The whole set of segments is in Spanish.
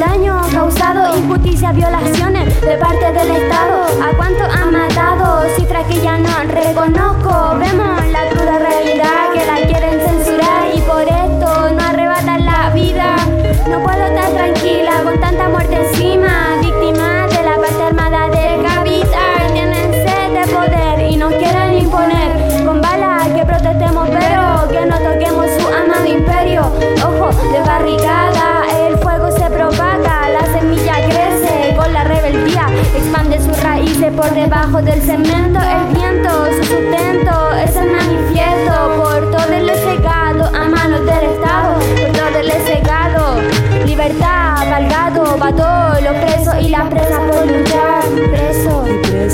daño causado, injusticia, violaciones de parte del Estado. ¿A cuánto han matado? Cifras que ya no reconozco. Vemos la debajo del cemento. El viento, su sustento, es el manifiesto por todo el secado a manos del Estado, por todo el secado. Libertad, valgado, va todos los presos y las presas por luchar. Preso,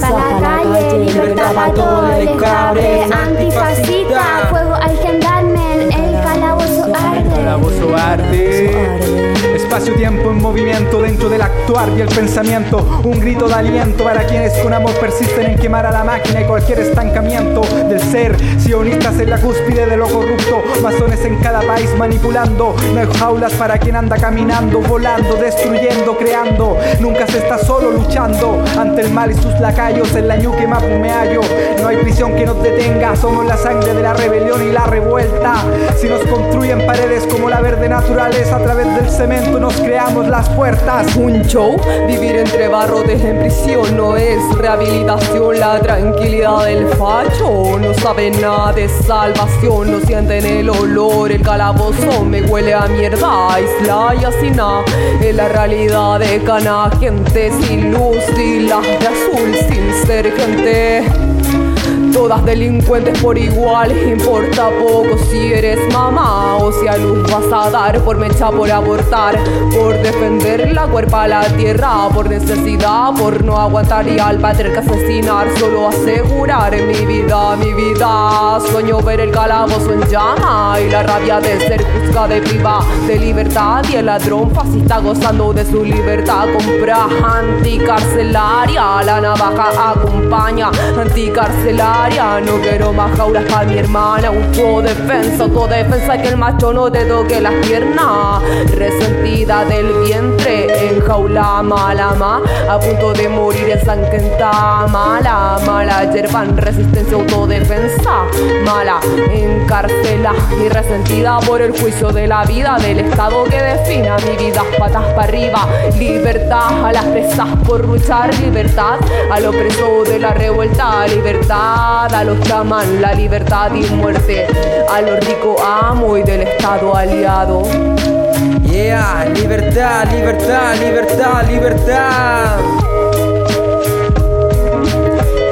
para la calle, libertad para todo el escabre. Antifascista, fuego al gendarme, el calabozo arde. Calabozo arte. Espacio-tiempo en movimiento dentro del actuar y el pensamiento. Un grito de aliento para quienes con amor persisten en quemar a la máquina y cualquier estancamiento del ser. Sionistas en la cúspide de lo corrupto. Masones en cada país manipulando. No hay jaulas para quien anda caminando, volando, destruyendo, creando. Nunca se está solo luchando ante el mal y sus lacayos. En la ñuque mapumeallo. No hay prisión que nos detenga. Somos la sangre de la rebelión y la revuelta. Si nos construyen paredes como la verde naturaleza a través del cemento nos creamos las puertas. Un show, vivir entre barrotes en prisión no es rehabilitación, la tranquilidad del facho. No saben nada de salvación, no sienten el olor, el calabozo me huele a mierda, isla y así nada. Es la realidad de cana, gente sin luz y la de azul sin ser gente. Todas delincuentes por igual, importa poco si eres mamá o si a luz vas a dar por mecha por abortar, por defender la cuerpa a la tierra, por necesidad, por no aguantar y al padre que asesinar, solo asegurar mi vida, mi vida. Sueño ver el calabozo en llama y la rabia de ser juzgada de priva de libertad y el ladrón fascista gozando de su libertad. Compra anticarcelaria, la navaja acompaña anticarcelaria. No quiero más jaulas para mi hermana, autodefensa, autodefensa que el macho no te toque las piernas. Resentida del vientre, en jaula mala, ma, a punto de morir ensangrenta, mala, mala, yerban resistencia, autodefensa, mala, encarcela y resentida por el juicio de la vida del Estado que defina mi vida, patas para arriba, libertad a las presas por luchar, libertad al opresor de la revuelta, libertad a los que aman la libertad y muerte, a los ricos amo y del Estado aliado. Yeah, libertad, libertad, libertad, libertad.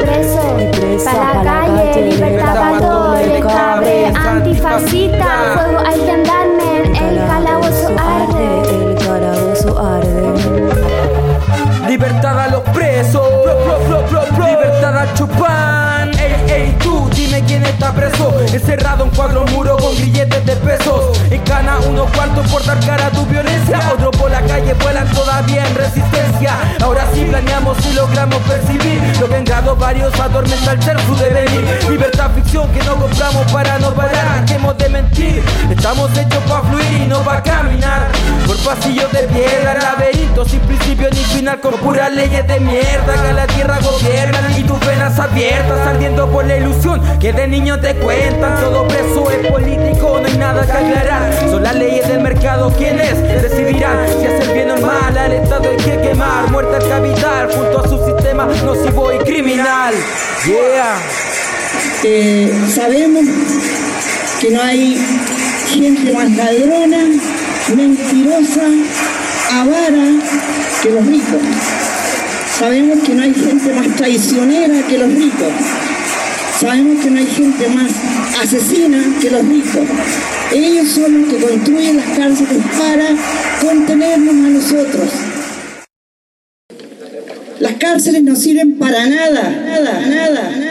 Preso, para la calle, libertad para todo el escabre. Antifascista, fuego al gendarme, el calabozo arde. El calabozo arde. Libertad a los presos. Libertad a Chupán. Encerrado en cuatro muros con grilletes de pesos. En cana unos cuantos por dar cara a tu violencia. Otro por la calle vuelan todavía en resistencia. Ahora sí planeamos y logramos percibir lo que en varios atormenta el ser su devenir. Libertad ficción que no compramos para no parar. Dejemos de mentir. Estamos hechos para fluir y no para caminar. Por pasillos de piedra, sin principio ni final. Con puras leyes de mierda que la tierra gobiernan. Y tus venas abiertas ardiendo por la ilusión que de niño te cuentan. Todo preso es político, no hay nada que aclarar. Son las leyes del mercado quienes decidirán si hacer bien o el mal. Al Estado hay que quemar, muerte al capital junto a su sistema nocivo y criminal. Yeah. Eh, sabemos que no hay gente más ladrona, mentirosa, avara que los ricos. Sabemos que no hay gente más traicionera que los ricos. Sabemos que no hay gente más asesina que los ricos. Ellos son los que construyen las cárceles para contenernos a nosotros. Las cárceles no sirven para nada, nada, nada, nada.